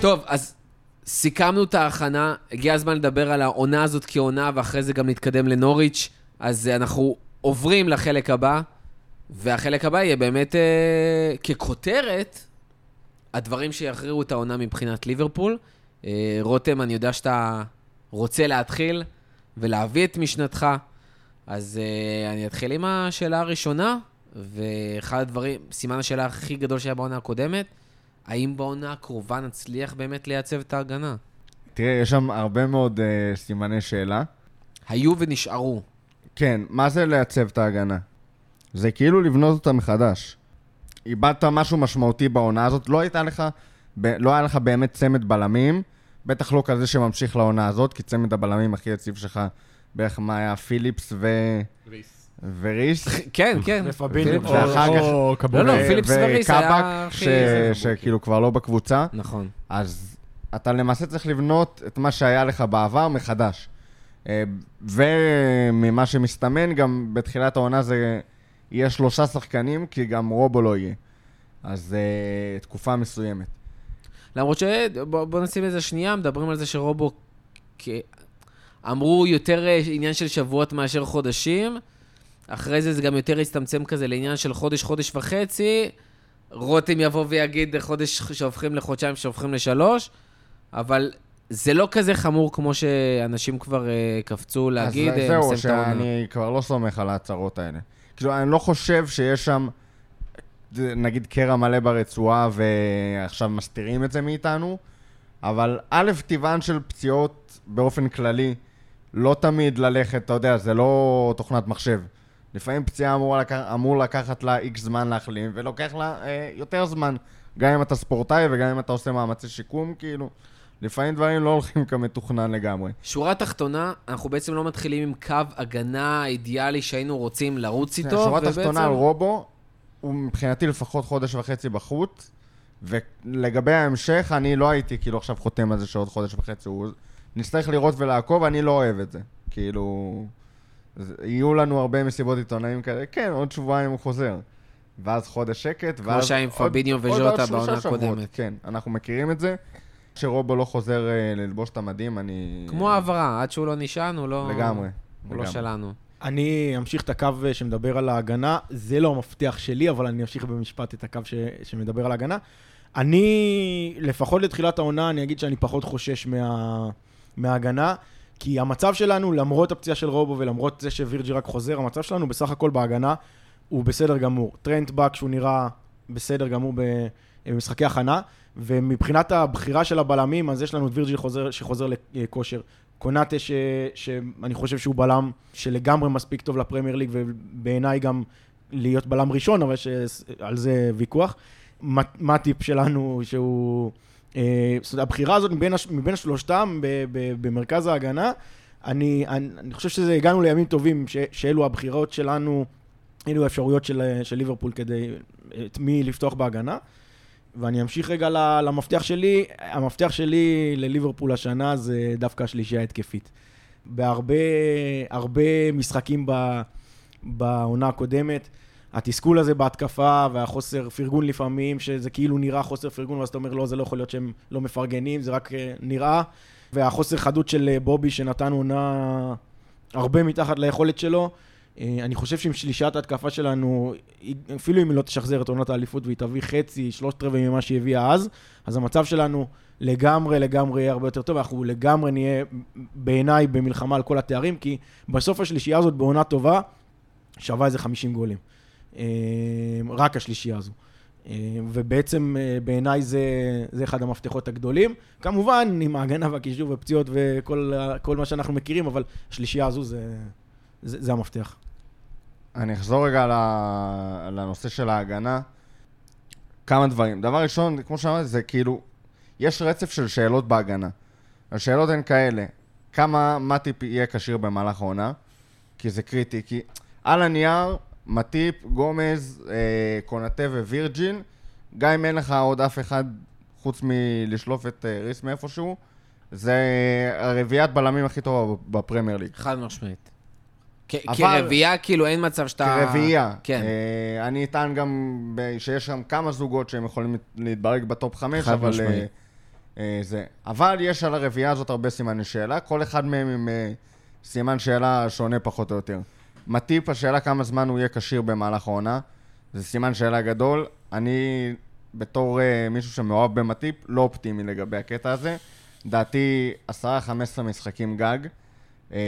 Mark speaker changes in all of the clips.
Speaker 1: טוב, אז סיכמנו את ההכנה, הגיע הזמן לדבר על העונה הזאת כעונה, ואחרי זה גם נתקדם לנוריץ', אז אה, אנחנו עוברים לחלק הבא, והחלק הבא יהיה באמת אה, ככותרת, הדברים שיכריעו את העונה מבחינת ליברפול. אה, רותם, אני יודע שאתה רוצה להתחיל ולהביא את משנתך, אז אה, אני אתחיל עם השאלה הראשונה, ואחד הדברים, סימן השאלה הכי גדול שהיה בעונה הקודמת, האם בעונה הקרובה נצליח באמת לייצב את ההגנה?
Speaker 2: תראה, יש שם הרבה מאוד uh, סימני שאלה.
Speaker 1: היו ונשארו.
Speaker 2: כן, מה זה לייצב את ההגנה? זה כאילו לבנות אותה מחדש. איבדת משהו משמעותי בעונה הזאת, לא הייתה לך, ב, לא היה לך באמת צמד בלמים, בטח לא כזה שממשיך לעונה הזאת, כי צמד הבלמים הכי יציב שלך בערך מה היה פיליפס ו...
Speaker 3: ריס.
Speaker 2: וריס.
Speaker 1: כן, כן.
Speaker 4: ופביניו.
Speaker 2: ואחר כך-.
Speaker 1: לא, לא, פיליפס וריס היה הכי-
Speaker 2: שכאילו כבר לא בקבוצה.
Speaker 1: נכון.
Speaker 2: אז אתה למעשה צריך לבנות את מה שהיה לך בעבר מחדש. אה, וממה שמסתמן, גם בתחילת העונה זה יהיה שלושה שחקנים, כי גם רובו לא יהיה. אז uh, תקופה מסוימת.
Speaker 1: למרות ש... בוא, בוא נשים את זה שנייה, מדברים על זה שרובו... כ... אמרו יותר אה, עניין של שבועות מאשר חודשים, אחרי זה זה גם יותר הצטמצם כזה לעניין של חודש, חודש וחצי. רותם יבוא ויגיד חודש שהופכים לחודשיים, שהופכים לשלוש, אבל זה לא כזה חמור כמו שאנשים כבר אה, קפצו להגיד,
Speaker 2: אז
Speaker 1: אה,
Speaker 2: זהו. שאני כבר לא סומך על ההצהרות האלה. כאילו, אני לא חושב שיש שם, נגיד, קרע מלא ברצועה ועכשיו מסתירים את זה מאיתנו, אבל א', טבען של פציעות באופן כללי, לא תמיד ללכת, אתה יודע, זה לא תוכנת מחשב. לפעמים פציעה אמור, לקח, אמור לקחת לה איקס זמן להחלים, ולוקח לה אה, יותר זמן, גם אם אתה ספורטאי וגם אם אתה עושה מאמצי שיקום, כאילו, לפעמים דברים לא הולכים כמתוכנן לגמרי.
Speaker 1: שורה תחתונה, אנחנו בעצם לא מתחילים עם קו הגנה אידיאלי שהיינו רוצים לרוץ איתו,
Speaker 2: השורה
Speaker 1: ובעצם...
Speaker 2: התחתונה על רובו, הוא מבחינתי לפחות חודש וחצי בחוץ, ולגבי ההמשך, אני לא הייתי כאילו עכשיו חותם על זה שעוד חודש וחצי הוא... נצטרך לראות ולעקוב, אני לא אוהב את זה. כאילו... יהיו לנו הרבה מסיבות עיתונאים כאלה, כן, עוד שבועיים הוא חוזר. ואז חודש שקט,
Speaker 1: כמו
Speaker 2: ואז...
Speaker 1: שהיה עם פביניו וז'וטה בעונה. הקודמת.
Speaker 2: כן, אנחנו מכירים את זה. כשרובו לא חוזר אה, ללבוש את המדים, אני...
Speaker 1: כמו העברה, עד שהוא לא נשען, הוא לא...
Speaker 2: לגמרי.
Speaker 1: הוא לא
Speaker 2: לגמרי.
Speaker 1: שלנו.
Speaker 4: אני אמשיך את הקו שמדבר על ההגנה, זה לא המפתח שלי, אבל אני אמשיך במשפט את הקו ש... שמדבר על ההגנה. אני, לפחות לתחילת העונה, אני אגיד שאני פחות חושש מה... מההגנה, כי המצב שלנו, למרות הפציעה של רובו ולמרות זה שווירג'י רק חוזר, המצב שלנו בסך הכל בהגנה הוא בסדר גמור. טרנט בא כשהוא נראה בסדר גמור במשחקי הכנה, ומבחינת הבחירה של הבלמים, אז יש לנו את וירג'י חוזר, שחוזר לכושר. קונאטה, ש, שאני חושב שהוא בלם שלגמרי מספיק טוב לפרמייר ליג, ובעיניי גם להיות בלם ראשון, אבל שעל זה ויכוח. מט- מטיפ שלנו, שהוא... אה, זאת אומרת, הבחירה הזאת מבין, הש, מבין שלושתם ב, ב, במרכז ההגנה, אני, אני, אני חושב שזה הגענו לימים טובים, ש, שאלו הבחירות שלנו, אלו האפשרויות של, של ליברפול כדי את מי לפתוח בהגנה. ואני אמשיך רגע למפתח שלי. המפתח שלי לליברפול השנה זה דווקא השלישייה ההתקפית. בהרבה הרבה משחקים ב, בעונה הקודמת, התסכול הזה בהתקפה והחוסר פרגון לפעמים, שזה כאילו נראה חוסר פרגון, ואז אתה אומר, לא, זה לא יכול להיות שהם לא מפרגנים, זה רק אה, נראה. והחוסר חדות של אה, בובי, שנתן עונה הרבה מתחת ליכולת שלו. אה, אני חושב שעם שלישיית ההתקפה שלנו, אפילו אם היא לא תשחזר את עונת האליפות והיא תביא חצי, שלושת רבעי ממה שהיא הביאה אז, אז המצב שלנו לגמרי לגמרי יהיה הרבה יותר טוב, אנחנו לגמרי נהיה בעיניי במלחמה על כל התארים, כי בסוף השלישייה הזאת בעונה טובה שווה איזה 50 גולים. אה, רק השלישייה הזו. אה, ובעצם אה, בעיניי זה, זה אחד המפתחות הגדולים. כמובן, עם ההגנה והקישור ופציעות וכל מה שאנחנו מכירים, אבל השלישייה הזו זה, זה, זה המפתח.
Speaker 2: אני אחזור רגע לנושא של ההגנה. כמה דברים. דבר ראשון, כמו שאמרתי, זה כאילו, יש רצף של שאלות בהגנה. השאלות הן כאלה, כמה מטיפ יהיה כשיר במהלך העונה, כי זה קריטי, כי על הנייר, מטיפ, גומז, אה, קונאטה ווירג'יל, גם אם אין לך עוד אף אחד חוץ מלשלוף את אה, ריס מאיפשהו, זה הרביעיית בלמים הכי טובה בפרמייר ליג.
Speaker 1: חד משמעית. כרביעייה, כאילו, אין מצב שאתה...
Speaker 2: כרביעייה.
Speaker 1: כן.
Speaker 2: אה, אני אטען גם שיש שם כמה זוגות שהם יכולים להתברג ב top חמש,
Speaker 1: חד
Speaker 2: אבל
Speaker 1: משמעית.
Speaker 2: אה, אה, זה. אבל יש על הרביעייה הזאת הרבה סימני שאלה, כל אחד מהם עם אה, סימן שאלה שונה פחות או יותר. מטיפ, השאלה כמה זמן הוא יהיה כשיר במהלך העונה, זה סימן שאלה גדול. אני, בתור אה, מישהו שמאוהב במטיפ, לא אופטימי לגבי הקטע הזה. דעתי 10-15 משחקים גג. אה,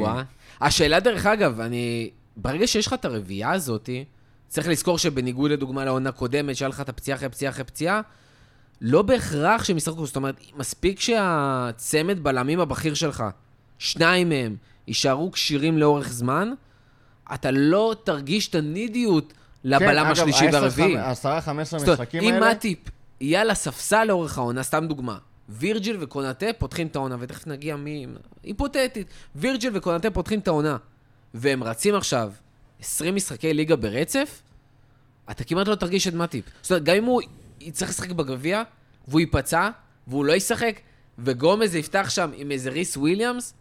Speaker 1: או-אה. השאלה, דרך אגב, אני... ברגע שיש לך את הרביעייה הזאתי, צריך לזכור שבניגוד לדוגמה לעונה קודמת, שהיה לך את הפציעה אחרי פציעה אחרי פציעה, לא בהכרח שהם ישחקו. זאת אומרת, מספיק שהצמד בלמים הבכיר שלך, שניים מהם, יישארו כשירים לאורך זמן, אתה לא תרגיש את הנידיות לבלם השלישי והרביעי.
Speaker 2: כן, אגב, 10-15
Speaker 1: זאת אומרת,
Speaker 2: משחקים
Speaker 1: אם
Speaker 2: האלה...
Speaker 1: מטיפ יהיה על הספסל לאורך העונה, סתם דוגמה, וירג'יל וקונאטה פותחים את העונה, ותכף נגיע מי... היפותטית. וירג'יל וקונאטה פותחים את העונה, והם רצים עכשיו 20 משחקי ליגה ברצף, אתה כמעט לא תרגיש את מטיפ. זאת אומרת, גם אם הוא יצטרך לשחק בגביע, והוא ייפצע, והוא לא ישחק, וגומז יפתח שם עם איזה ריס וויליאמס,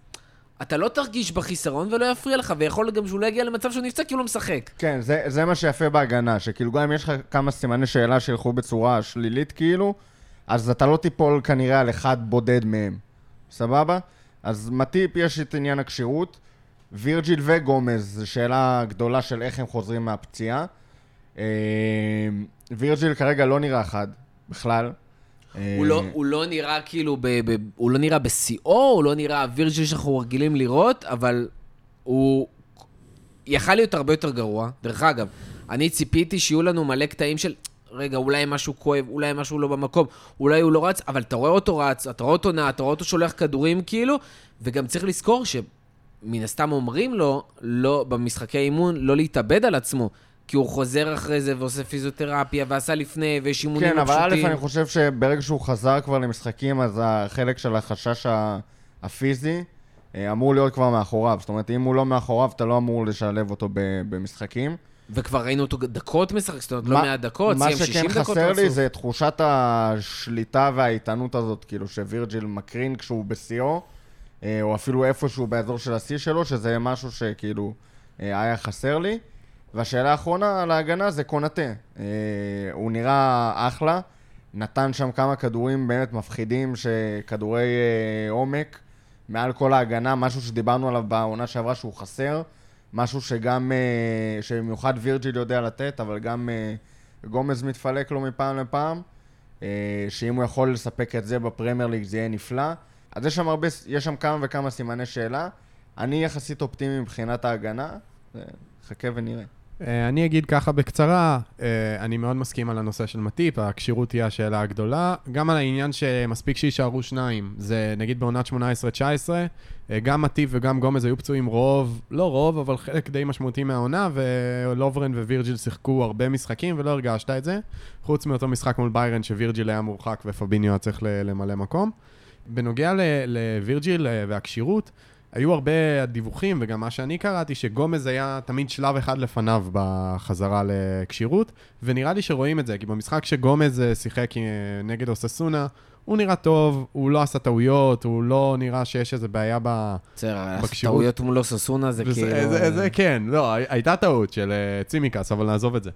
Speaker 1: אתה לא תרגיש בחיסרון ולא יפריע לך, ויכול גם שהוא לא יגיע למצב שהוא נפצע כי הוא לא משחק.
Speaker 2: כן, זה, זה מה שיפה בהגנה, שכאילו גם אם יש לך כמה סימני שאלה שילכו בצורה שלילית כאילו, אז אתה לא תיפול כנראה על אחד בודד מהם, סבבה? אז מטיפ יש את עניין הכשירות, וירג'יל וגומז, זו שאלה גדולה של איך הם חוזרים מהפציעה. אה, וירג'יל כרגע לא נראה חד, בכלל. אה,
Speaker 1: לא, הוא לא נראה כאילו, הוא לא נראה בשיאו, הוא לא נראה הווירג'יל שאנחנו רגילים לראות, אבל הוא יכל להיות הרבה יותר גרוע. דרך אגב, אני ציפיתי שיהיו לנו מלא קטעים של, רגע, אולי משהו כואב, אולי משהו לא במקום, אולי הוא לא רץ, אבל אתה רואה אותו רץ, אתה רואה אותו נע, אתה רואה אותו שולח כדורים כאילו, וגם צריך לזכור שמן הסתם אומרים לו, לא, במשחקי אימון, לא להתאבד על עצמו. כי הוא חוזר אחרי זה ועושה פיזיותרפיה, ועשה לפני, ויש אימונים
Speaker 2: כן,
Speaker 1: לא
Speaker 2: אבל
Speaker 1: פשוטים.
Speaker 2: א', אני חושב שברגע שהוא חזר כבר למשחקים, אז החלק של החשש הפיזי אה, אמור להיות כבר מאחוריו. זאת אומרת, אם הוא לא מאחוריו, אתה לא אמור לשלב אותו במשחקים.
Speaker 1: וכבר ראינו אותו דקות משחק, זאת אומרת, לא
Speaker 2: מה-
Speaker 1: מעט דקות,
Speaker 2: מה
Speaker 1: סיים 60
Speaker 2: שכן
Speaker 1: דקות
Speaker 2: חסר לי. זה תחושת השליטה והאיתנות הזאת, כאילו שווירג'יל מקרין כשהוא בשיאו, אה, או אפילו איפשהו באזור של השיא שלו, שזה משהו שכאילו אה, היה חסר לי. והשאלה האחרונה על ההגנה זה קונאטה. אה, הוא נראה אחלה, נתן שם כמה כדורים באמת מפחידים, שכדורי אה, עומק, מעל כל ההגנה, משהו שדיברנו עליו בעונה שעברה שהוא חסר, משהו שגם, אה, שבמיוחד וירג'יל יודע לתת, אבל גם גומז מתפלק לו מפעם לפעם, שאם הוא יכול לספק את זה בפרמייר ליג זה יהיה נפלא. אז יש שם, הרבה, יש שם כמה וכמה סימני שאלה. אני יחסית אופטימי מבחינת ההגנה, חכה ונראה.
Speaker 3: אה, אני אגיד ככה בקצרה, אה, אני מאוד מסכים על הנושא של מטיפ, הכשירות תהיה השאלה הגדולה. גם על העניין שמספיק שיישארו שניים, זה נגיד בעונת 18-19, אה, גם מטיפ וגם גומז היו פצועים רוב, לא רוב, אבל חלק די משמעותי מהעונה, ולוברן ווירג'יל שיחקו הרבה משחקים ולא הרגשת את זה, חוץ מאותו משחק מול ביירן שווירג'יל היה מורחק ופביניו היה צריך למלא מקום. בנוגע לווירג'יל והכשירות, היו הרבה דיווחים, וגם מה שאני קראתי, שגומז היה תמיד שלב אחד לפניו בחזרה לכשירות, ונראה לי שרואים את זה, כי במשחק שגומז אה, שיחק אה, נגד אוססונה, הוא נראה טוב, הוא לא עשה טעויות, הוא לא נראה שיש איזו בעיה ב...
Speaker 1: בסדר. טעויות מול אוססונה זה
Speaker 3: וזה-
Speaker 1: כאילו...
Speaker 3: זה, זה כן, לא, הי- הייתה טעות של אה, צימקס, אבל נעזוב את זה.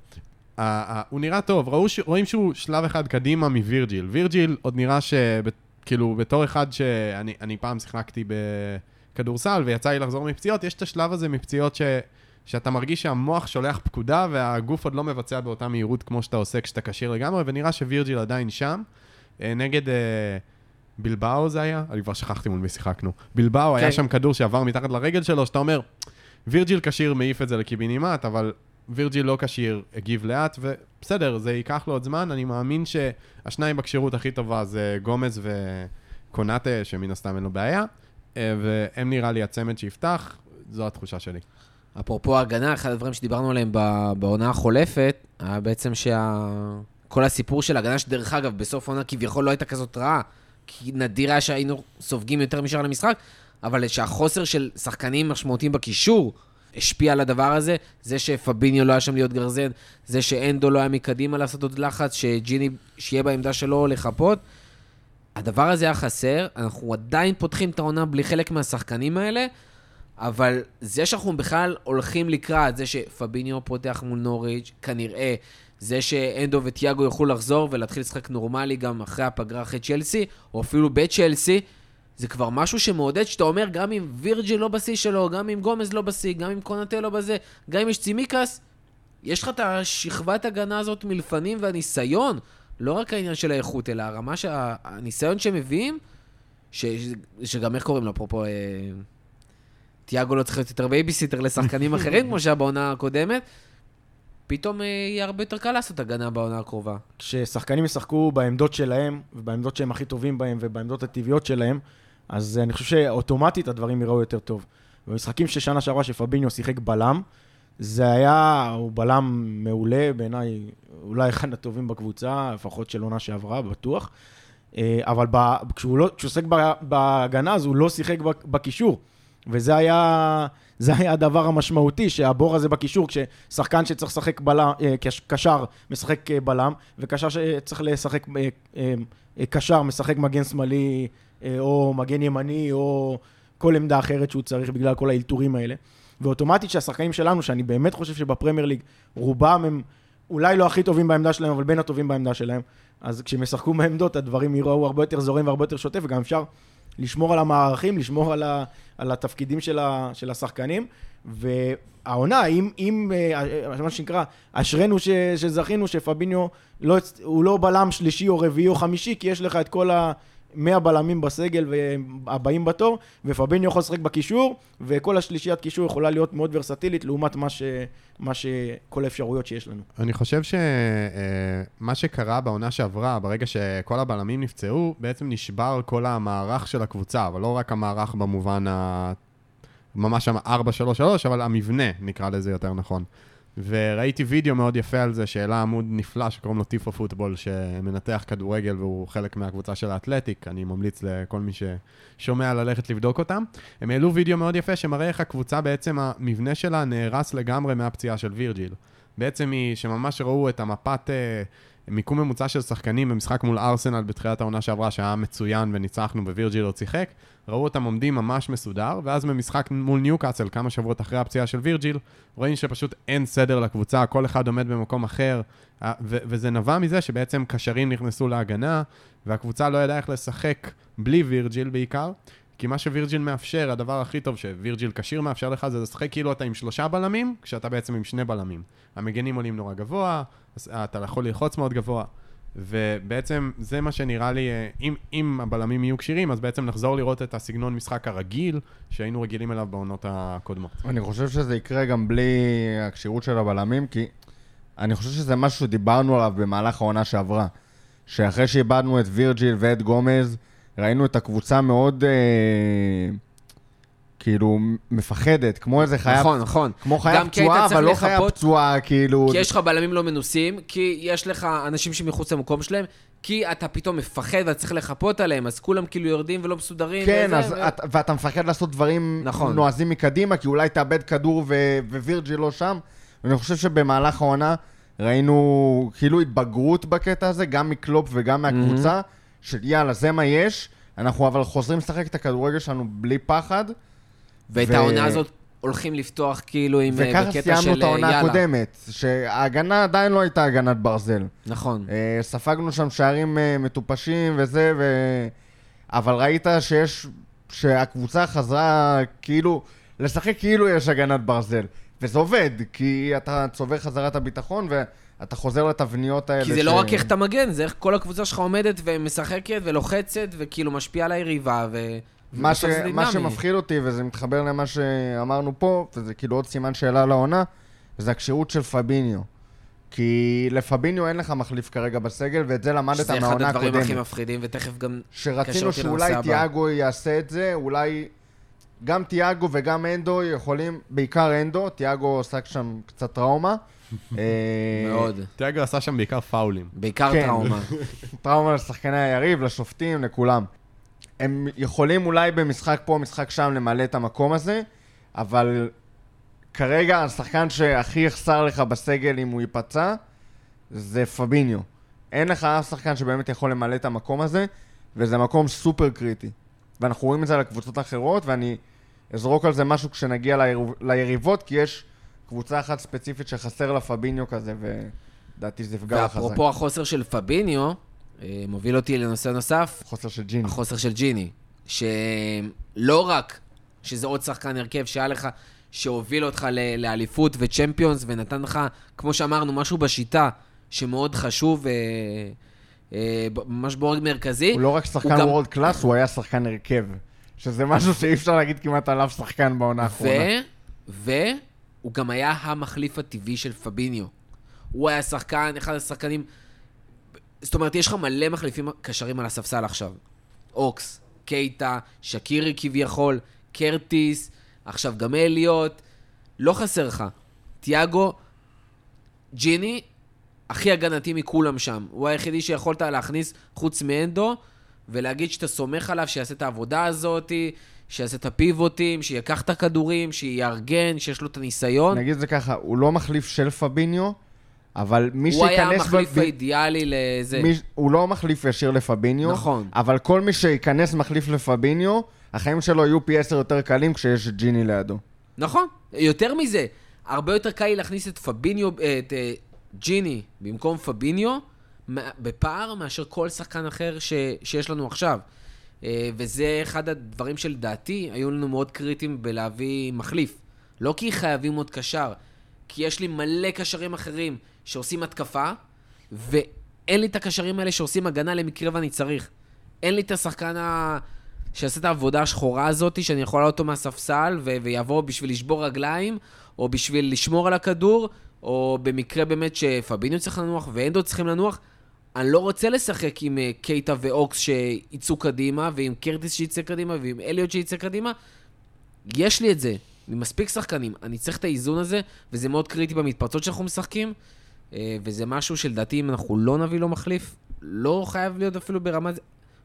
Speaker 3: הוא נראה טוב, ראו רואים שהוא שלב אחד קדימה מווירג'יל. וירג'יל עוד נראה ש... כאילו, בתור אחד שאני אני פעם שיחקתי בכדורסל ויצא לי לחזור מפציעות, יש את השלב הזה מפציעות ש... שאתה מרגיש שהמוח שולח פקודה והגוף עוד לא מבצע באותה מהירות כמו שאתה עושה כשאתה כשיר לגמרי, ונראה שווירג'יל עדיין שם. אה, נגד אה, בלבאו זה היה? אני כבר שכחתי מול מי שיחקנו. בלבאו, היה
Speaker 1: כן.
Speaker 3: שם כדור שעבר מתחת לרגל שלו, שאתה אומר, וירג'יל כשיר מעיף את זה לקיבינימט, אבל וירג'יל לא כשיר, הגיב לאט, ובסדר, זה ייקח לו עוד זמן. אני מאמין שהשניים בכשירות הכי טובה זה גומז וקונאטה, שמן הסתם אין לו בעיה, והם נראה לי הצמד שיפתח, זו התחושה שלי.
Speaker 1: אפרופו ההגנה, אחד הדברים שדיברנו עליהם בעונה החולפת, היה בעצם שכל הסיפור של ההגנה, שדרך אגב, בסוף העונה כביכול לא הייתה כזאת רעה, כי נדיר היה שהיינו סופגים יותר משאר למשחק, אבל שהחוסר של שחקנים משמעותיים בקישור השפיע על הדבר הזה, זה שפביניו לא היה שם להיות גרזן, זה שאנדו לא היה מקדימה לעשות עוד לחץ, שג'יני, שיהיה בעמדה שלו לחפות. הדבר הזה היה חסר, אנחנו עדיין פותחים את העונה בלי חלק מהשחקנים האלה, אבל זה שאנחנו בכלל הולכים לקראת, זה שפביניו פותח מול נוריץ', כנראה, זה שאנדו וטיאגו יוכלו לחזור ולהתחיל לשחק נורמלי גם אחרי הפגרה, אחרי צ'לסי, או אפילו בצ'לסי, זה כבר משהו שמעודד, שאתה אומר, גם אם וירג'יל לא בשיא שלו, גם אם גומז לא בשיא, גם אם קונאטה לא בזה, גם אם יש צימיקאס, יש לך את השכבת הגנה הזאת מלפנים והניסיון, לא רק העניין של האיכות, אלא הרמה, שה... הניסיון שהם מביאים, ש... שגם איך קוראים לו, אפרופו, אה... תיאגו לא צריך להיות יותר בייביסיטר לשחקנים אחרים, כמו שהיה בעונה הקודמת, פתאום אה, יהיה הרבה יותר קל לעשות הגנה בעונה הקרובה.
Speaker 4: כששחקנים ישחקו בעמדות שלהם, ובעמדות שהם הכי טובים בהם, ובעמדות הטבעיות שלהם, אז אני חושב שאוטומטית הדברים ייראו יותר טוב. במשחקים ששנה שעברה שפביניו שיחק בלם, זה היה, הוא בלם מעולה, בעיניי אולי אחד הטובים בקבוצה, לפחות של עונה שעברה, בטוח. אה, אבל ב, כשהוא, לא, כשהוא עוסק בהגנה, אז הוא לא שיחק בקישור. וזה היה, היה הדבר המשמעותי, שהבור הזה בקישור, כששחקן שצריך לשחק בלם, אה, קשר משחק אה, בלם, וקשר שצריך לשחק קשר משחק מגן שמאלי או מגן ימני, או כל עמדה אחרת שהוא צריך בגלל כל האלתורים האלה. ואוטומטית שהשחקנים שלנו, שאני באמת חושב שבפרמייר ליג, רובם הם אולי לא הכי טובים בעמדה שלהם, אבל בין הטובים בעמדה שלהם. אז כשהם ישחקו בעמדות, הדברים יראו הרבה יותר זורים והרבה יותר שוטף, וגם אפשר לשמור על המערכים, לשמור על, ה, על התפקידים של, ה, של השחקנים. והעונה, אם, אם אה, מה שנקרא, אשרינו ש, שזכינו שפביניו, לא, הוא לא בלם שלישי או רביעי או חמישי, כי יש לך את כל ה... 100 בלמים בסגל והבאים בתור, ופביניו יכול לשחק בקישור, וכל השלישיית קישור יכולה להיות מאוד ורסטילית לעומת מה, ש, מה ש... כל האפשרויות שיש לנו.
Speaker 3: אני חושב שמה אה, שקרה בעונה שעברה, ברגע שכל הבלמים נפצעו, בעצם נשבר כל המערך של הקבוצה, אבל לא רק המערך במובן ה... ממש 4-3-3, אבל המבנה, נקרא לזה יותר נכון. וראיתי וידאו מאוד יפה על זה, שהעלה עמוד נפלא שקוראים לו טיפו פוטבול, שמנתח כדורגל והוא חלק מהקבוצה של האתלטיק, אני ממליץ לכל מי ששומע ללכת לבדוק אותם. הם העלו וידאו מאוד יפה שמראה איך הקבוצה בעצם, המבנה שלה נהרס לגמרי מהפציעה של וירג'יל. בעצם היא, שממש ראו את המפת... אה, מיקום ממוצע של שחקנים במשחק מול ארסנל בתחילת העונה שעברה, שהיה מצוין וניצחנו ווירג'יל עוד שיחק, ראו אותם עומדים ממש מסודר, ואז במשחק מול ניוקאסל, כמה שבועות אחרי הפציעה של וירג'יל, רואים שפשוט אין סדר לקבוצה, כל אחד עומד במקום אחר, ו- וזה נבע מזה שבעצם קשרים נכנסו להגנה, והקבוצה לא ידעה איך לשחק בלי וירג'יל בעיקר, כי מה שווירג'יל מאפשר, הדבר הכי טוב שווירג'יל כשיר מאפשר לך, זה לשחק כאילו אתה עם שלושה בלמים, כשאתה בעצם עם שני בלמים. המגנים עולים נורא גבוה, אתה יכול ללחוץ מאוד גבוה. ובעצם זה מה שנראה לי, אה, אם, אם הבלמים יהיו כשירים, אז בעצם נחזור לראות את הסגנון משחק הרגיל שהיינו רגילים אליו בעונות הקודמות.
Speaker 2: אני חושב שזה יקרה גם בלי הכשירות של הבלמים, כי אני חושב שזה משהו שדיברנו עליו במהלך העונה שעברה. שאחרי שאיבדנו את וירג'יל ואת גומז, ראינו את הקבוצה מאוד... אה, כאילו, מפחדת, כמו איזה חיה...
Speaker 1: נכון, נכון.
Speaker 2: כמו חיה פצועה, אבל לא חיה פצועה, כאילו...
Speaker 1: כי יש לך בלמים לא מנוסים, כי יש לך אנשים שמחוץ למקום שלהם, כי אתה פתאום מפחד ואתה צריך לחפות עליהם, אז כולם כאילו יורדים ולא מסודרים.
Speaker 2: כן, וזה, אז ו... את, ואתה מפחד לעשות דברים נכון. נועזים מקדימה, כי אולי תאבד כדור ו... ווירג'י לא שם. ואני חושב שבמהלך העונה ראינו כאילו התבגרות בקטע הזה, גם מקלופ וגם מהקבוצה, mm-hmm. של יאללה, זה מה יש. אנחנו אבל חוזרים לשחק את הכדורגל שלנו בלי פחד.
Speaker 1: ואת ו... העונה הזאת הולכים לפתוח כאילו עם...
Speaker 2: אה, וככה סיימנו את העונה הקודמת, שההגנה עדיין לא הייתה הגנת ברזל.
Speaker 1: נכון.
Speaker 2: Uh, ספגנו שם שערים uh, מטופשים וזה, ו... אבל ראית שיש... שהקבוצה חזרה כאילו... לשחק כאילו יש הגנת ברזל. וזה עובד, כי אתה צובר חזרה את הביטחון, ואתה חוזר לתבניות האלה.
Speaker 1: כי זה ש... לא רק איך אתה מגן, זה איך כל הקבוצה שלך עומדת ומשחקת ולוחצת, וכאילו משפיעה על היריבה, ו...
Speaker 2: מה, ש... מה שמפחיד אותי, וזה מתחבר למה שאמרנו פה, וזה כאילו עוד סימן שאלה לעונה, זה הכשירות של פביניו. כי לפביניו אין לך מחליף כרגע בסגל, ואת זה למדת מהעונה הקודמת.
Speaker 1: שזה אחד הדברים הכי מפחידים, ותכף גם...
Speaker 2: שרצינו שאולי תיאגו יעשה את זה, אולי גם תיאגו וגם אנדו יכולים, בעיקר אנדו, תיאגו עסק שם קצת טראומה.
Speaker 1: אה, מאוד.
Speaker 3: תיאגו עשה שם בעיקר פאולים.
Speaker 1: בעיקר כן. טראומה.
Speaker 2: טראומה לשחקני היריב, לשופטים, לכולם. הם יכולים אולי במשחק פה, משחק שם, למלא את המקום הזה, אבל כרגע השחקן שהכי יחסר לך בסגל אם הוא ייפצע, זה פביניו. אין לך אף שחקן שבאמת יכול למלא את המקום הזה, וזה מקום סופר קריטי. ואנחנו רואים את זה על הקבוצות האחרות, ואני אזרוק על זה משהו כשנגיע ליריב, ליריבות, כי יש קבוצה אחת ספציפית שחסר לה פביניו כזה, ו... לדעתי זה יפגע חזק.
Speaker 1: ואפרופו החוסר של פביניו, אה, מוביל אותי לנושא נוסף,
Speaker 2: חוסר של ג'יני.
Speaker 1: החוסר של ג'יני. שלא רק שזה עוד שחקן הרכב שהיה לך, שהוביל אותך ל- לאליפות וצ'מפיונס, ונתן לך, כמו שאמרנו, משהו בשיטה שמאוד חשוב, אה, אה, ממש בורג מרכזי.
Speaker 2: הוא לא רק שחקן
Speaker 1: גם-
Speaker 2: וורד קלאס, הוא היה שחקן הרכב. שזה משהו שאי אפשר להגיד כמעט עליו שחקן בעונה האחרונה.
Speaker 1: ו... והוא גם היה המחליף הטבעי של פביניו. הוא היה שחקן, אחד השחקנים... זאת אומרת, יש לך מלא מחליפים קשרים על הספסל עכשיו. אוקס, קייטה, שקירי כביכול, קרטיס, עכשיו גם אליוט. לא חסר לך. תיאגו, ג'יני, הכי הגנתי מכולם שם. הוא היחידי שיכולת להכניס חוץ מאנדו, ולהגיד שאתה סומך עליו שיעשה את העבודה הזאת, שיעשה את הפיבוטים, שייקח את הכדורים, שיארגן, שיש לו את הניסיון.
Speaker 2: נגיד את זה ככה, הוא לא מחליף של פביניו, אבל מי
Speaker 1: הוא היה
Speaker 2: שייכנס...
Speaker 1: המחליף
Speaker 2: ב-
Speaker 1: האידיאלי לזה.
Speaker 2: מי, הוא לא מחליף ישיר לפביניו,
Speaker 1: נכון.
Speaker 2: אבל כל מי שייכנס מחליף לפביניו, החיים שלו יהיו פי עשר יותר קלים כשיש ג'יני לידו.
Speaker 1: נכון. יותר מזה, הרבה יותר קל לי להכניס את פביניו, את אה, ג'יני במקום פביניו, בפער מאשר כל שחקן אחר ש, שיש לנו עכשיו. אה, וזה אחד הדברים שלדעתי היו לנו מאוד קריטיים בלהביא מחליף. לא כי חייבים עוד קשר, כי יש לי מלא קשרים אחרים שעושים התקפה, ואין לי את הקשרים האלה שעושים הגנה למקרה ואני צריך. אין לי את השחקן ה... שיעשה את העבודה השחורה הזאת, שאני יכול לעלות אותו מהספסל ו- ויבוא בשביל לשבור רגליים, או בשביל לשמור על הכדור, או במקרה באמת שפביניו צריך לנוח ואנדו צריכים לנוח. אני לא רוצה לשחק עם אה, קייטה ואוקס שיצאו קדימה, ועם קרטיס שיצא קדימה, ועם אליוט שיצא קדימה. יש לי את זה, ממספיק שחקנים. אני צריך את האיזון הזה, וזה מאוד קריטי במתפרצות שאנחנו משחקים, אה, וזה משהו שלדעתי, אם אנחנו לא נביא לו מחליף, לא חייב להיות אפילו ברמת,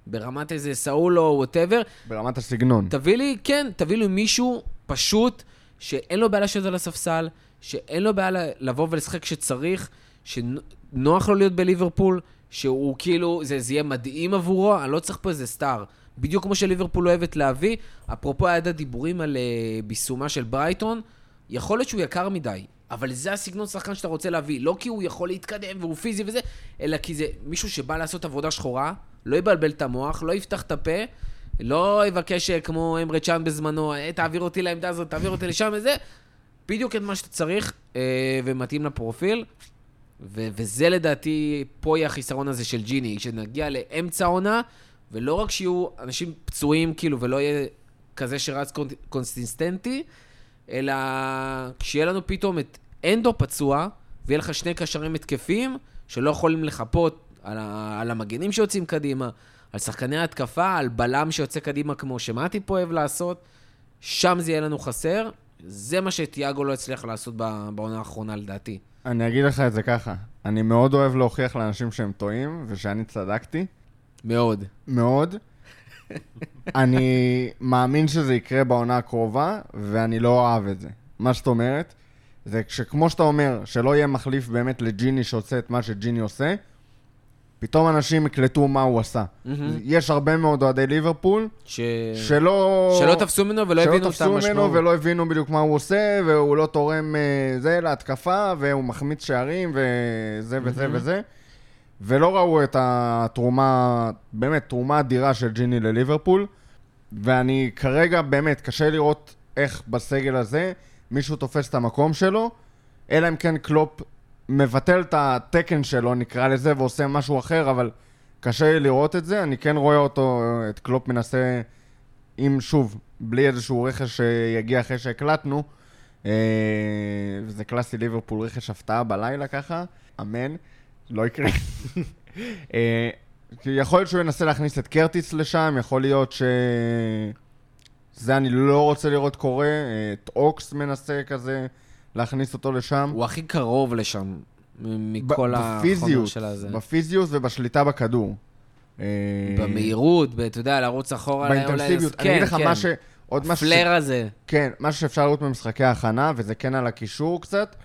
Speaker 1: ברמת איזה סאול או whatever.
Speaker 2: ברמת הסגנון.
Speaker 1: תביא לי, כן, תביא לי מישהו פשוט, שאין לו בעיה לשבת על הספסל, שאין לו בעיה לבוא ולשחק כשצריך, שנוח לו להיות בליברפול, שהוא כאילו, זה, זה יהיה מדהים עבורו, אני לא צריך פה איזה סטאר. בדיוק כמו שליברפול אוהבת להביא, אפרופו היה את הדיבורים על uh, ביסומה של ברייטון, יכול להיות שהוא יקר מדי, אבל זה הסגנון שחקן שאתה רוצה להביא, לא כי הוא יכול להתקדם והוא פיזי וזה, אלא כי זה מישהו שבא לעשות עבודה שחורה, לא יבלבל את המוח, לא יפתח את הפה, לא יבקש אה, כמו אמרי צ'אן בזמנו, "אה, תעביר אותי לעמדה הזאת, תעביר אותי לשם וזה, בדיוק את מה שאתה צריך, אה, ומתאים לפרופיל. ו- וזה לדעתי, פה יהיה החיסרון הזה של ג'יני, שנגיע לאמצע העונה, ולא רק שיהיו אנשים פצועים, כאילו, ולא יהיה כזה שרץ קונ- קונסיסטנטי, אלא כשיהיה לנו פתאום את אנדו פצוע, ויהיה לך שני קשרים התקפיים, שלא יכולים לחפות על, ה- על המגנים שיוצאים קדימה, על שחקני ההתקפה, על בלם שיוצא קדימה כמו שמתי פה אוהב לעשות, שם זה יהיה לנו חסר. זה מה שתיאגו לא הצליח לעשות בעונה האחרונה לדעתי.
Speaker 2: אני אגיד לך את זה ככה, אני מאוד אוהב להוכיח לאנשים שהם טועים, ושאני צדקתי,
Speaker 1: מאוד.
Speaker 2: מאוד. אני מאמין שזה יקרה בעונה הקרובה, ואני לא אוהב את זה. מה זאת אומרת, זה שכמו שאתה אומר, שלא יהיה מחליף באמת לג'יני שעושה את מה שג'יני עושה, פתאום אנשים יקלטו מה הוא עשה.
Speaker 1: מהמם.
Speaker 2: יש הרבה מאוד אוהדי ליברפול,
Speaker 1: ש...
Speaker 2: שלא...
Speaker 1: שלא תפסו ממנו ולא הבינו את
Speaker 2: שלא תפסו
Speaker 1: המשמעות.
Speaker 2: ממנו ולא הבינו בדיוק מה הוא עושה, והוא לא תורם אה, זה להתקפה, והוא מחמיץ שערים, וזה וזה
Speaker 1: מהמם.
Speaker 2: וזה. ולא ראו את התרומה, באמת, תרומה אדירה של ג'יני לליברפול. ואני כרגע, באמת, קשה לראות איך בסגל הזה מישהו תופס את המקום שלו, אלא אם כן קלופ מבטל את התקן שלו, נקרא לזה, ועושה משהו אחר, אבל קשה לי לראות את זה. אני כן רואה אותו, את קלופ מנסה, אם שוב, בלי איזשהו רכש שיגיע אחרי שהקלטנו, אה, וזה קלאסי ליברפול, רכש הפתעה בלילה ככה, אמן, לא יקרה. אה, יכול להיות שהוא ינסה להכניס את קרטיס לשם, יכול להיות ש... זה אני לא רוצה לראות קורה, אה, את אוקס מנסה כזה להכניס אותו לשם.
Speaker 1: הוא הכי קרוב לשם, מכל החומר של הזה.
Speaker 2: בפיזיות ובשליטה בכדור. אה,
Speaker 1: במהירות, אתה יודע, לרוץ אחורה.
Speaker 2: באינטנסיביות.
Speaker 1: כן,
Speaker 2: אני אגיד לך
Speaker 1: כן.
Speaker 2: מה ש... עוד משהו.
Speaker 1: הפלר הזה.
Speaker 2: כן, משהו שאפשר לראות במשחקי ההכנה, וזה כן על הקישור קצת,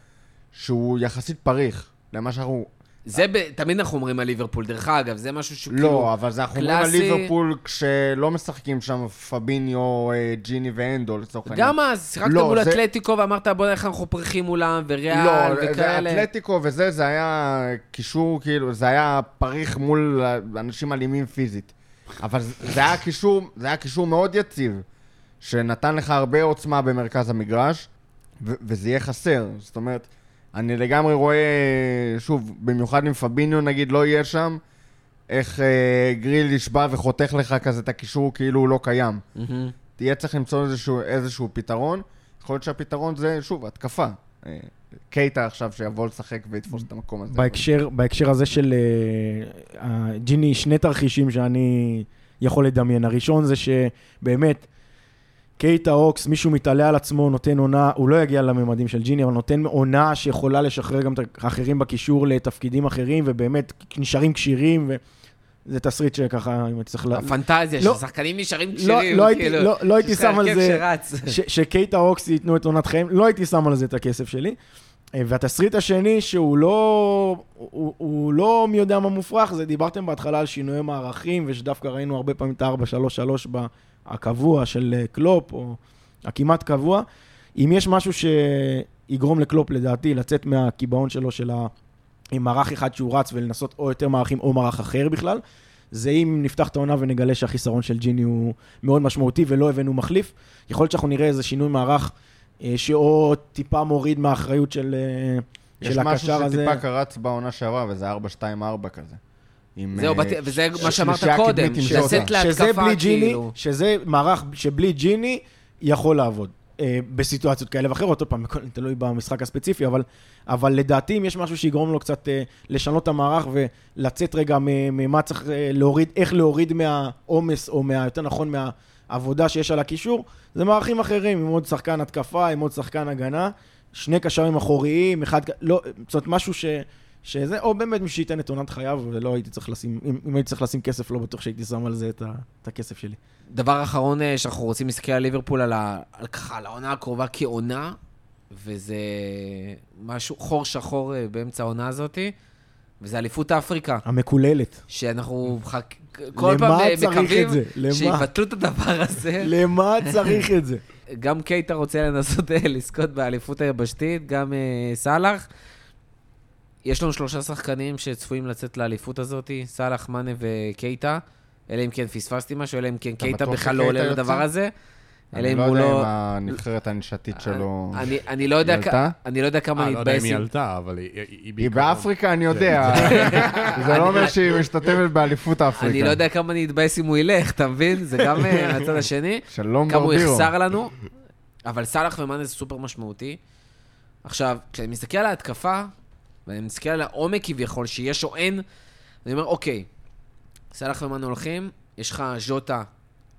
Speaker 2: שהוא יחסית פריך למה שאנחנו
Speaker 1: זה ב... תמיד אנחנו אומרים על ליברפול, דרך אגב, זה משהו שהוא כאילו...
Speaker 2: לא, אבל זה אנחנו אומרים על
Speaker 1: קלאסי.
Speaker 2: ליברפול כשלא משחקים שם פביניו, אה, ג'יני ואנדו, לצורך העניין.
Speaker 1: גם אז, שיחקת
Speaker 2: לא,
Speaker 1: מול
Speaker 2: זה-
Speaker 1: אתלטיקו ואמרת, בוא נראה איך אנחנו פרחים מולם, וריאל,
Speaker 2: לא,
Speaker 1: וכאלה.
Speaker 2: אתלטיקו וזה, זה היה קישור, כאילו, זה היה פריך מול אנשים אלימים פיזית. אבל זה זה היה קישור, זה היה קישור מאוד יציב, שנתן לך הרבה עוצמה במרכז המגרש, ו- וזה יהיה חסר. זאת אומרת, אני לגמרי רואה, שוב, במיוחד אם פביניו נגיד לא יהיה שם, איך אה, גריל ישבע וחותך לך כזה את הקישור כאילו הוא לא קיים.
Speaker 1: מהמם.
Speaker 2: תהיה צריך למצוא איזשהו, איזשהו פתרון. יכול להיות שהפתרון זה, שוב, התקפה. אה, קייטה עכשיו שיבוא לשחק ויתפוס את המקום הזה.
Speaker 4: בהקשר, בהקשר הזה של אה, ג'יני, שני תרחישים שאני יכול לדמיין. הראשון זה שבאמת, קייטה אוקס, מישהו מתעלה על עצמו, נותן עונה, הוא לא יגיע לממדים של ג'יני, אבל נותן עונה שיכולה לשחרר גם את האחרים בקישור לתפקידים אחרים, ובאמת נשארים כשירים, וזה תסריט שככה, אם הייתי צריך... ל...
Speaker 1: הפנטזיה,
Speaker 4: לא.
Speaker 1: ששחקנים נשארים
Speaker 4: לא,
Speaker 1: כשירים,
Speaker 4: לא הייתי,
Speaker 1: כאילו.
Speaker 4: לא, לא הייתי שם על
Speaker 1: הרכב
Speaker 4: זה,
Speaker 1: שרץ.
Speaker 4: ש, שקייטה אוקס ייתנו את עונת חיים, לא הייתי שם על זה את הכסף שלי. אה, והתסריט השני, שהוא לא, הוא, הוא לא מי יודע מה מופרך, זה דיברתם בהתחלה על שינויי מערכים, ושדווקא ראינו הרבה פעמים את ה-4-3-3 הקבוע של אה, קלופ, או הכמעט קבוע. אם יש משהו שיגרום לקלופ, לדעתי, לצאת מהקיבעון שלו של ה... עם מערך אחד שהוא רץ ולנסות או יותר מערכים או מערך אחר בכלל, זה אם נפתח את העונה ונגלה שהחיסרון של ג'יני הוא מאוד משמעותי ולא הבאנו מחליף. יכול להיות שאנחנו נראה איזה שינוי מערך אה, שאו טיפה מוריד מהאחריות של, אה,
Speaker 2: יש
Speaker 4: של
Speaker 2: משהו
Speaker 4: הקשר הזה.
Speaker 2: שטיפה קרץ בעונה שעברה, וזה 4-2-4 כזה. עם,
Speaker 1: זהו,
Speaker 2: אה,
Speaker 1: באתי- וזה מה
Speaker 2: ש-
Speaker 1: שאמרת
Speaker 2: שלישייה
Speaker 1: קודם,
Speaker 2: עם
Speaker 1: לצאת.
Speaker 4: שזה
Speaker 1: להתקפה,
Speaker 4: בלי ג'יני,
Speaker 1: כאילו.
Speaker 4: שזה מערך שבלי ג'יני יכול לעבוד. אה, בסיטואציות כאלה ואחרות, עוד פעם, תלוי במשחק הספציפי, אבל, אבל לדעתי אם יש משהו שיגרום לו קצת אה, לשנות את המערך ולצאת רגע ממה צריך להוריד, איך להוריד מהעומס, או מה, יותר נכון מהעבודה שיש על הקישור, זה מערכים אחרים, עם עוד שחקן התקפה, עם עוד שחקן הגנה, שני קשרים אחוריים, אחד, לא, זאת אומרת, משהו ש... שזה, או באמת מי שייתן את עונת חייו, ולא הייתי צריך לשים, אם, אם הייתי צריך לשים כסף, לא בטוח שהייתי שם על זה את, ה, את הכסף שלי.
Speaker 1: דבר אחרון אה, שאנחנו רוצים להסתכל על ליברפול, על, ה... על ככה, על העונה הקרובה כעונה, וזה משהו, חור שחור אה, באמצע העונה הזאתי, וזה אליפות אפריקה,
Speaker 4: המקוללת.
Speaker 1: שאנחנו חק... כל פעם אה, מקווים? שיבטלו את הדבר הזה.
Speaker 4: למה צריך את זה?
Speaker 1: גם קייטה רוצה לנסות לזכות באליפות היבשתית, גם סאלח. יש לנו שלושה שחקנים שצפויים לצאת לאליפות הזאת, סאלח, מאנה וקייטה. אלא אם כן פספסתי משהו, אלא אם כן קייטה בכלל לא עולה? לדבר הזה. אלא
Speaker 2: אני
Speaker 1: אם
Speaker 2: לא
Speaker 1: הוא
Speaker 2: יודע אם
Speaker 1: לא...
Speaker 2: הנבחרת הנשתית שלו...
Speaker 1: אני, אני לא יודע,
Speaker 2: היא
Speaker 1: כ...
Speaker 2: עלתה?
Speaker 1: אני לא יודע כמה
Speaker 3: אה,
Speaker 1: אני
Speaker 3: לא יודע אם
Speaker 1: אתבאס
Speaker 3: היא
Speaker 1: עם...
Speaker 3: עלתה, אבל היא- היא.
Speaker 2: באפריקה, אני יודע. זה לא אומר שהיא משתתפת באליפות אפריקה.
Speaker 1: אני לא יודע כמה אני אתבאס אם הוא ילך, אתה מבין? זה גם אה, מהצד השני.
Speaker 2: שלום
Speaker 1: כמה הוא
Speaker 2: ברבירו.
Speaker 1: יחסר לנו, אבל סאלח ומאנה זה סופר משמעותי. עכשיו, כשאני מסתכל על ההתקפה, ואני מסתכל על העומק כביכול, שיש או אין, אני אומר, אוקיי, סאלח ומאנה הולכים, יש לך ז'וטה,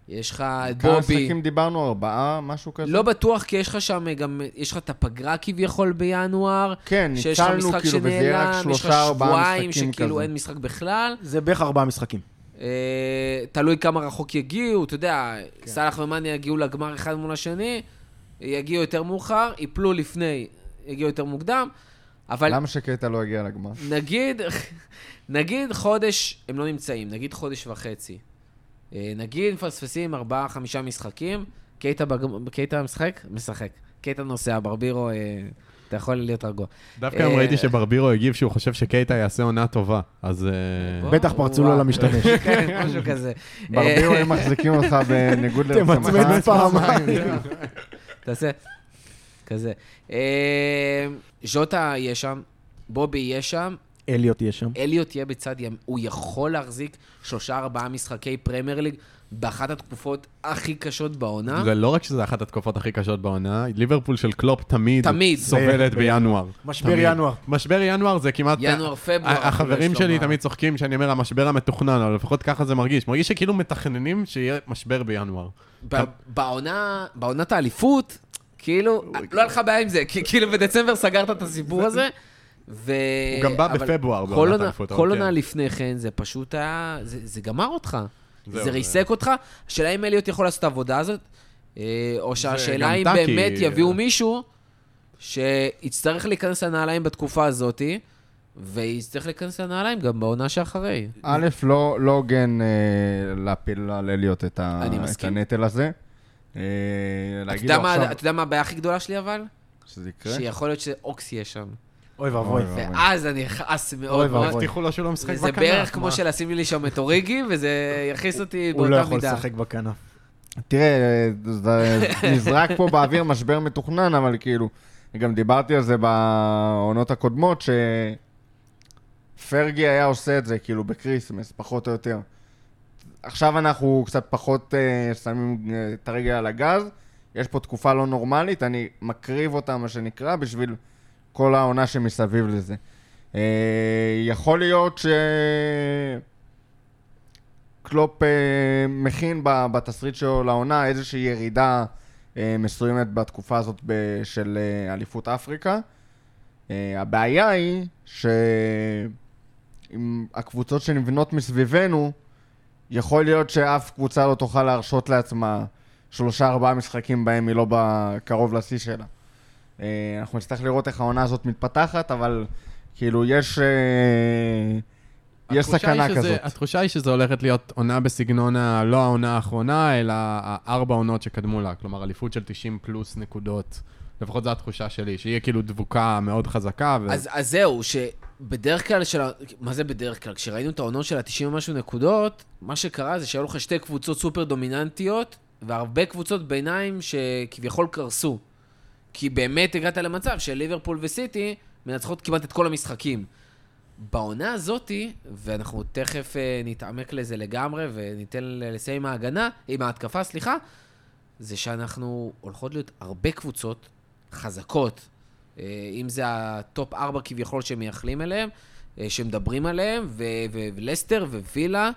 Speaker 1: יש לך את
Speaker 2: כמה
Speaker 1: בובי.
Speaker 2: משחקים דיברנו? ארבעה? משהו כזה?
Speaker 1: לא בטוח, כי יש לך שם גם, יש לך את הפגרה כביכול בינואר,
Speaker 2: כן,
Speaker 1: לך
Speaker 2: ניצלנו כאילו, וזה יהיה רק
Speaker 1: שנעלם, יש לך
Speaker 2: שלושה, ארבעה
Speaker 1: שבועיים
Speaker 2: משחקים
Speaker 1: שכאילו
Speaker 2: כזה.
Speaker 1: אין משחק בכלל.
Speaker 4: זה בערך ארבעה משחקים.
Speaker 1: אה, תלוי כמה רחוק יגיעו, אתה יודע,
Speaker 2: כן.
Speaker 1: סאלח ומאני יגיעו לגמר אחד מול השני, יגיעו יותר מאוחר, יפלו לפני, יגיעו יותר מוקדם, אבל
Speaker 2: למה שקייטה לא הגיע לגמר?
Speaker 1: נגיד, נגיד חודש, הם לא נמצאים, נגיד חודש וחצי. אה, נגיד מפספסים ארבעה, חמישה משחקים, קייטה, בג... קייטה משחק? משחק. קייטה נוסע, ברבירו, אה, אתה יכול להיות רגוע.
Speaker 3: דווקא היום
Speaker 1: אה,
Speaker 3: ראיתי שברבירו הגיב שהוא חושב שקייטה יעשה עונה טובה, אז...
Speaker 4: בטח פרצו לו. למשתמש.
Speaker 1: כן, משהו כזה.
Speaker 2: ברבירו, הם מחזיקים אותך בניגוד לרצונך.
Speaker 4: תמצמץ פעמיים.
Speaker 1: תעשה כזה. אה, ז'וטה יהיה שם, בובי יהיה שם,
Speaker 4: אליוט יהיה שם.
Speaker 1: אליוט יהיה בצד ים, הוא יכול להחזיק שלושה ארבעה משחקי פרמייר ליג באחת התקופות הכי קשות בעונה.
Speaker 3: זה לא רק שזה אחת התקופות הכי קשות בעונה, ליברפול של קלופ תמיד
Speaker 1: תמיד.
Speaker 3: סובלת בינואר.
Speaker 4: משבר
Speaker 3: תמיד.
Speaker 4: ינואר.
Speaker 3: משבר ינואר זה כמעט...
Speaker 1: ינואר, פברואר.
Speaker 3: החברים שלי
Speaker 1: לומר.
Speaker 3: תמיד צוחקים שאני אומר המשבר המתוכנן, אבל לפחות ככה זה מרגיש. מרגיש שכאילו מתכננים שיהיה משבר בינואר.
Speaker 1: בעונת האליפות, כאילו, לא היה לך בעיה עם זה, כי כאילו בדצמבר סגרת את הסיפור הזה. ו...
Speaker 3: הוא גם בא
Speaker 1: אבל
Speaker 3: בפברואר
Speaker 1: כל
Speaker 3: בעונת
Speaker 1: עונה-
Speaker 3: האליפות,
Speaker 1: כל
Speaker 3: כן.
Speaker 1: עונה לפני כן, זה פשוט היה... זה זה גמר אותך. זה
Speaker 3: זה-
Speaker 1: ריסק אותך. השאלה אם אליוט יכול לעשות את העבודה הזאת, אה, או שהשאלה אם באמת יביאו מישהו שיצטרך להיכנס לנעליים בתקופה הזאתי, ויצטרך להיכנס לנעליים גם בעונה שאחרי.
Speaker 2: א', לא לא הוגן אה, להפיל על אליוט את ה-
Speaker 1: אני
Speaker 2: את
Speaker 1: מסכים.
Speaker 2: הנטל הזה. אה,
Speaker 1: אתה
Speaker 2: להגיד
Speaker 1: יודע
Speaker 2: לו
Speaker 1: מה-
Speaker 2: עכשיו
Speaker 1: אתה יודע מה הבעיה הכי גדולה שלי אבל?
Speaker 2: שזה יקרה.
Speaker 1: שיכול להיות שאוקס יהיה שם.
Speaker 4: אוי ואבוי.
Speaker 2: אוי.
Speaker 1: ואז אני אכעס
Speaker 4: אוי
Speaker 1: מאוד
Speaker 4: ואבוי.
Speaker 1: מאוד.
Speaker 3: הבטיחו לו שהוא לא משחק בכנף.
Speaker 1: זה בערך כמו? שלשים לי שם את אוריגי, וזה יכעיס אותי
Speaker 4: הוא לא
Speaker 1: באותה
Speaker 4: יכול
Speaker 1: מידה.
Speaker 4: לשחק בכנף.
Speaker 2: תראה, זה נזרק פה באוויר משבר מתוכנן, אבל כאילו, גם דיברתי על זה בעונות הקודמות, שפרגי' היה עושה את זה, כאילו, בקריסמס, פחות או יותר. עכשיו אנחנו קצת פחות אה, שמים אה, את הרגל על הגז, יש פה תקופה לא נורמלית, אני מקריב אותה, מה שנקרא, בשביל כל העונה שמסביב לזה. אה, יכול להיות ש... קלופ אה, מכין ב- בתסריט שלו לעונה איזושהי ירידה אה, מסוימת בתקופה הזאת ב- של אה, אליפות אפריקה. אה, הבעיה היא שעם הקבוצות שנבנות מסביבנו, יכול להיות שאף קבוצה לא תוכל להרשות לעצמה שלושה ארבעה משחקים בהם היא לא קרוב לשיא שלה. אה, אנחנו נצטרך לראות איך העונה הזאת מתפתחת, אבל כאילו יש... אה, יש סכנה
Speaker 3: שזה-
Speaker 2: כזאת.
Speaker 3: התחושה היא שזו הולכת להיות עונה בסגנון ה... לא העונה האחרונה, אלא הארבע עונות שקדמו לה. כלומר, אליפות של 90 פלוס נקודות. לפחות זו התחושה שלי, שיהיה כאילו דבוקה מאוד חזקה. ו...
Speaker 1: אז, אז זהו, שבדרך כלל, של, מה זה בדרך כלל? כשראינו את העונות של ה-90 ומשהו נקודות, מה שקרה זה שהיו לך שתי קבוצות סופר דומיננטיות, והרבה קבוצות ביניים שכביכול קרסו. כי באמת הגעת למצב של ליברפול וסיטי מנצחות כמעט את כל המשחקים. בעונה הזאתי, ואנחנו תכף אה, נתעמק לזה לגמרי וניתן לסיים עם ההגנה, עם ההתקפה, סליחה, זה שאנחנו הולכות להיות הרבה קבוצות חזקות, אם זה הטופ 4 כביכול שמייחלים אליהם, אה, שמדברים עליהם, ולסטר ווילה,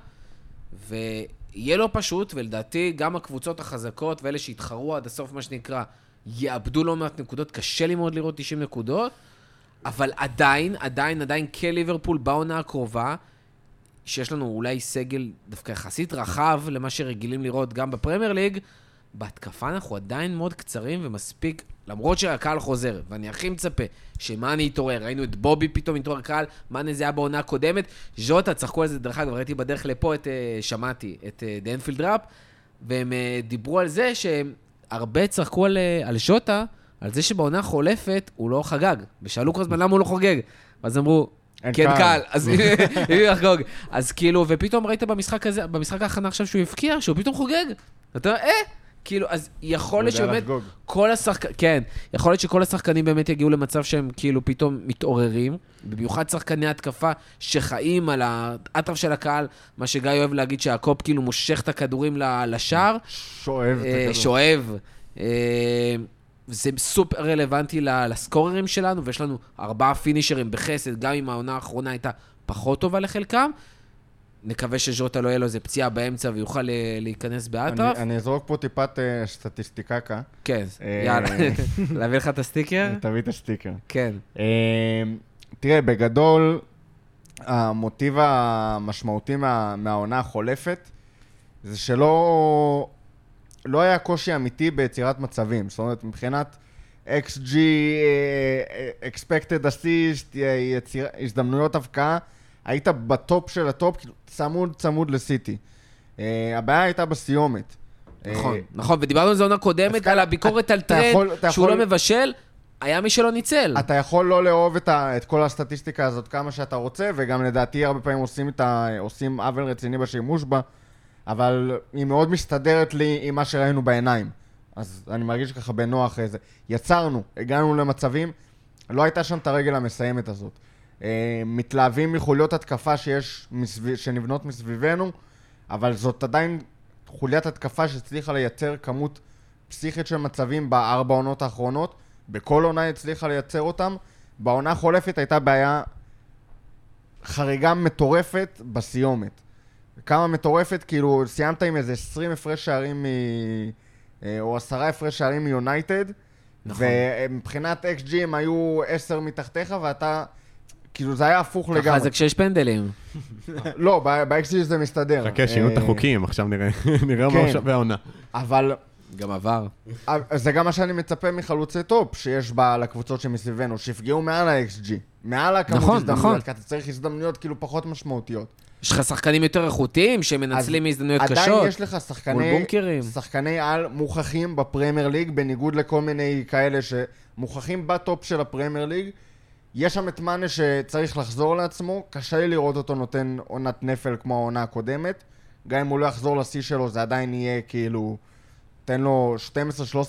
Speaker 1: ויהיה לא פשוט, ולדעתי גם הקבוצות החזקות ואלה שיתחרו עד הסוף, מה שנקרא, יאבדו לא מעט נקודות, קשה לי מאוד לראות 90 נקודות, אבל עדיין, עדיין, עדיין כליברפול בעונה הקרובה, שיש לנו אולי סגל דווקא יחסית רחב למה שרגילים לראות גם בפרמייר ליג, בהתקפה אנחנו עדיין מאוד קצרים ומספיק, למרות שהקהל חוזר, ואני הכי מצפה שמאני יתעורר, ראינו את בובי פתאום התעורר קהל, מאני זה היה בעונה הקודמת, ז'וטה, צחקו על זה, דרך אגב, ראיתי בדרך לפה את, אה, שמעתי, את אה, דנפילד ראפ, והם אה, דיברו על זה שהרבה צחקו על, אה, על ז'וטה, על זה שבעונה החולפת הוא לא חגג, ושאלו כל הזמן למה הוא לא חוגג, ואז אמרו, כן,
Speaker 2: קהל."
Speaker 1: קל, אז מי יחגוג? אז כאילו, ופתאום ראית במשחק הזה, במשחק ההכנה עכשיו שהוא הבקיע, שהוא פתאום חוגג. אתה אומר, אה, כאילו, אז יכול להיות שבאמת,
Speaker 2: לחגוג.
Speaker 1: כל השחקנים, כן, יכול להיות שכל השחקנים באמת יגיעו למצב שהם כאילו פתאום מתעוררים, במיוחד שחקני התקפה שחיים על האטרף של הקהל, מה שגיא אוהב להגיד שהקופ כאילו מושך את הכדורים לשער,
Speaker 2: שואב את
Speaker 1: אה,
Speaker 2: הכדור.
Speaker 1: שואב. אה, זה סופר רלוונטי לסקוררים שלנו, ויש לנו ארבעה פינישרים בחסד, גם אם העונה האחרונה הייתה פחות טובה לחלקם. נקווה שז'וטה לא יהיה לו איזה פציעה באמצע ויוכל אה, להיכנס באטרף.
Speaker 2: אני- אזרוק פה טיפת אה, סטטיסטיקקה.
Speaker 1: כן,
Speaker 2: אה,
Speaker 1: יאללה. להביא לך את הסטיקר?
Speaker 2: תביא את הסטיקר.
Speaker 1: כן.
Speaker 2: אה, תראה, בגדול, המוטיב המשמעותי מה, מהעונה החולפת זה שלא לא היה קושי אמיתי ביצירת מצבים. זאת אומרת, מבחינת XG, expected assist, יצירת הזדמנויות הבקעה, היית בטופ של הטופ, כאילו, צמוד צמוד לסיטי. אה, הבעיה הייתה בסיומת.
Speaker 1: נכון,
Speaker 2: אה,
Speaker 1: נכון, ודיברנו על זה עונה קודמת, על הביקורת על
Speaker 2: טרנט, כביכול
Speaker 1: שהוא לא מבשל, היה מי שלא ניצל.
Speaker 2: אתה יכול לא לאהוב את, ה, את כל הסטטיסטיקה הזאת כמה שאתה רוצה, וגם לדעתי הרבה פעמים עושים, ה, עושים עוול רציני בשימוש בה, אבל היא מאוד מסתדרת לי עם מה שראינו בעיניים. אז אני מרגיש ככה בנוח איזה. יצרנו, הגענו למצבים, לא הייתה שם את הרגל המסיימת הזאת. אה, מתלהבים מחוליות התקפה שיש, מסביב, שנבנות מסביבנו, אבל זאת עדיין חוליית התקפה שהצליחה לייצר כמות פסיכית של מצבים בארבע עונות האחרונות. בכל עונה הצליחה לייצר אותם. בעונה החולפת הייתה בעיה חריגה מטורפת בסיומת. כמה מטורפת, כאילו, סיימת עם איזה 20 הפרש שערים מ... אה, או עשרה הפרש שערים מיונייטד.
Speaker 1: נכון.
Speaker 2: ומבחינת XG הם היו 10 מתחתיך, ואתה... כאילו, זה היה הפוך
Speaker 1: ככה
Speaker 2: לגמרי.
Speaker 1: זה כשיש פנדלים.
Speaker 2: לא, ב-XG זה מסתדר.
Speaker 3: חכה, שינו את
Speaker 2: אה,
Speaker 3: החוקים, עכשיו נראה נראה מה
Speaker 2: כן.
Speaker 3: שווה העונה.
Speaker 2: אבל
Speaker 1: גם עבר.
Speaker 2: אה, זה גם מה שאני מצפה מחלוצי טופ שיש בה לקבוצות שמסביבנו, שיפגעו מעל ה-XG, מעל הכמות
Speaker 1: נכון,
Speaker 2: הזדמנויות,
Speaker 1: נכון.
Speaker 2: כי אתה צריך הזדמנויות כאילו פחות משמעותיות.
Speaker 1: יש לך שחקנים יותר איכותיים שמנצלים הזדמנויות קשות.
Speaker 2: עדיין יש לך שחקני. שחקני על מוכחים בפרמייר ליג, בניגוד לכל מיני כאלה שמוכחים בטופ של הפרמייר ליג. יש שם את מאנה שצריך לחזור לעצמו, קשה לי לראות אותו נותן עונת נפל כמו העונה הקודמת. גם אם הוא לא יחזור לשיא שלו, זה עדיין יהיה כאילו... תן לו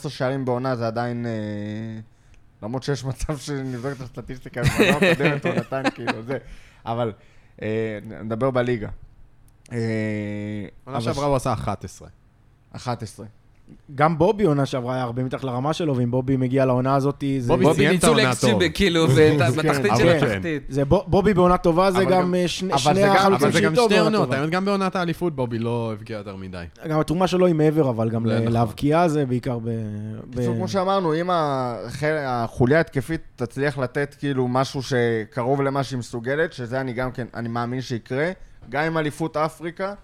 Speaker 2: 12-13 שערים בעונה, זה עדיין... אה, למרות שיש מצב שנבדוק את הסטטיסטיקה, בעונה הקודמת הוא נתן כאילו זה. אבל אה, נדבר בליגה. אה,
Speaker 3: עונה שעברה הוא עשה 11.
Speaker 2: 11.
Speaker 4: גם בובי עונה שעברה היה הרבה מתחת לרמה שלו, ואם בובי מגיע לעונה הזאת, זה...
Speaker 3: בובי סיים את
Speaker 1: ניצול
Speaker 3: העונה טוב.
Speaker 1: כאילו, בתחתית
Speaker 2: אבל
Speaker 1: של
Speaker 3: כן.
Speaker 1: התחתית.
Speaker 4: זה בו- בובי בעונה טובה, זה
Speaker 2: אבל
Speaker 4: גם אה, שני
Speaker 2: אבל זה
Speaker 4: החלוצים
Speaker 3: אבל זה גם
Speaker 4: שאיתו
Speaker 3: שתי
Speaker 4: בעונה
Speaker 3: עונות,
Speaker 4: טובה.
Speaker 3: האמת גם בעונת האליפות בובי לא הבקיע יותר מדי.
Speaker 4: גם התרומה שלו היא מעבר, אבל גם
Speaker 3: זה נכון.
Speaker 4: להבקיע זה בעיקר ב...
Speaker 2: בקיצור, כמו שאמרנו, אם החוליה ההתקפית תצליח לתת כאילו משהו שקרוב למה שהיא מסוגלת, שזה אני גם כן, אני מאמין שיקרה, גם עם אליפות אפריקה,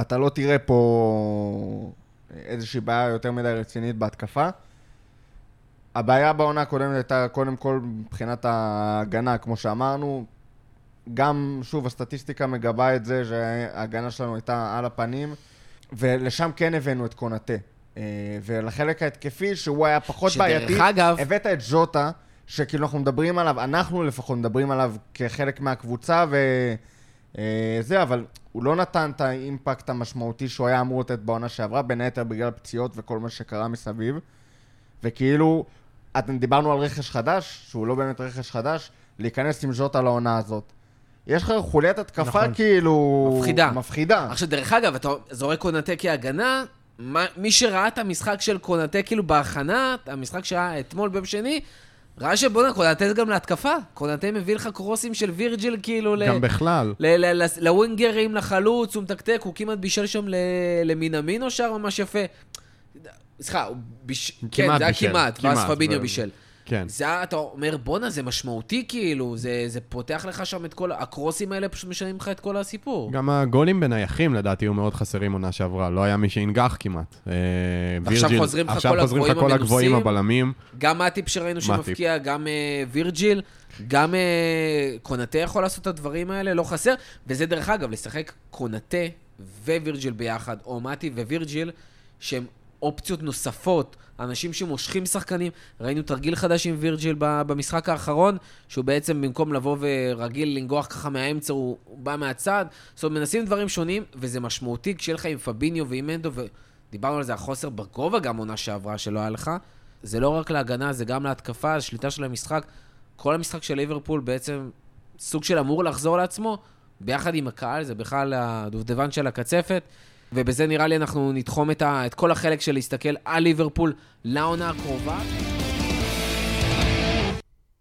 Speaker 2: אתה לא תראה פה איזושהי בעיה יותר מדי רצינית בהתקפה. הבעיה בעונה הקודמת הייתה קודם כל מבחינת ההגנה, כמו שאמרנו. גם, שוב, הסטטיסטיקה מגבה את זה שההגנה שלנו הייתה על הפנים, ולשם כן הבאנו את קונאטה. אה, ולחלק ההתקפי, שהוא היה פחות
Speaker 1: שדרך
Speaker 2: בעייתי,
Speaker 1: אגב-
Speaker 2: הבאת את ז'וטה, שכאילו אנחנו מדברים עליו, אנחנו לפחות מדברים עליו כחלק מהקבוצה, וזה, אבל הוא לא נתן את האימפקט המשמעותי שהוא היה אמור לתת בעונה שעברה, בין היתר בגלל פציעות וכל מה שקרה מסביב. וכאילו, אתם דיברנו על רכש חדש, שהוא לא באמת רכש חדש, להיכנס עם ז'וטה לעונה הזאת. יש לך חוליית התקפה
Speaker 4: נכון.
Speaker 2: כאילו...
Speaker 1: מפחידה.
Speaker 2: מפחידה.
Speaker 1: עכשיו, דרך אגב, אתה זורק קונאטה כהגנה, מי שראה את המשחק של קונאטה כאילו בהכנה, המשחק שהיה אתמול ביום שני, ראה שבואנה, קונאטה זה גם להתקפה. קונאטה מביא לך קרוסים של וירג'יל כאילו.
Speaker 3: גם בכלל.
Speaker 1: ל- ל- ל- לווינגרים, לחלוץ, הוא מתקתק, הוא כמעט בישל שם ל- למינמינו שר ממש יפה. סליחה, הוא ביש... כן, זה היה כמעט, ואז פביניו בישל.
Speaker 3: כן.
Speaker 1: זה אתה אומר, בואנה, זה משמעותי כאילו, זה, זה פותח לך שם את כל, הקרוסים האלה פשוט משנים לך את כל הסיפור.
Speaker 3: גם הגולים בנייחים לדעתי היו מאוד חסרים עונה שעברה, לא היה מי שינגח כמעט. אה, וירג'יל-
Speaker 1: חוזרים לך
Speaker 3: עכשיו
Speaker 1: כל
Speaker 3: חוזרים
Speaker 1: הגבוהים
Speaker 3: כל הגבוהים
Speaker 1: המנוסים.
Speaker 3: הבלמים.
Speaker 1: גם מאטיפ שראינו שמפקיע, גם אה, וירג'יל, גם אה, קונאטה יכול לעשות את הדברים האלה, לא חסר. וזה דרך אגב, לשחק קונאטה ווירג'יל ביחד, או מאטיפ ווירג'יל, שהם אופציות נוספות, אנשים שמושכים שחקנים. ראינו תרגיל חדש עם וירג'יל במשחק האחרון, שהוא בעצם במקום לבוא ורגיל לנגוח ככה מהאמצע, הוא בא מהצד. זאת אומרת, מנסים דברים שונים, וזה משמעותי כשיהיה לך עם פביניו ועם מנדו, ודיברנו על זה, החוסר בגובה גם עונה שעברה שלא היה לך. זה לא רק להגנה, זה גם להתקפה, השליטה של המשחק. כל המשחק של ליברפול בעצם סוג של אמור לחזור לעצמו, ביחד עם הקהל, זה בכלל הדובדבן של הקצפת. ובזה נראה לי אנחנו נתחום את, ה, את כל החלק של להסתכל על ליברפול לעונה הקרובה.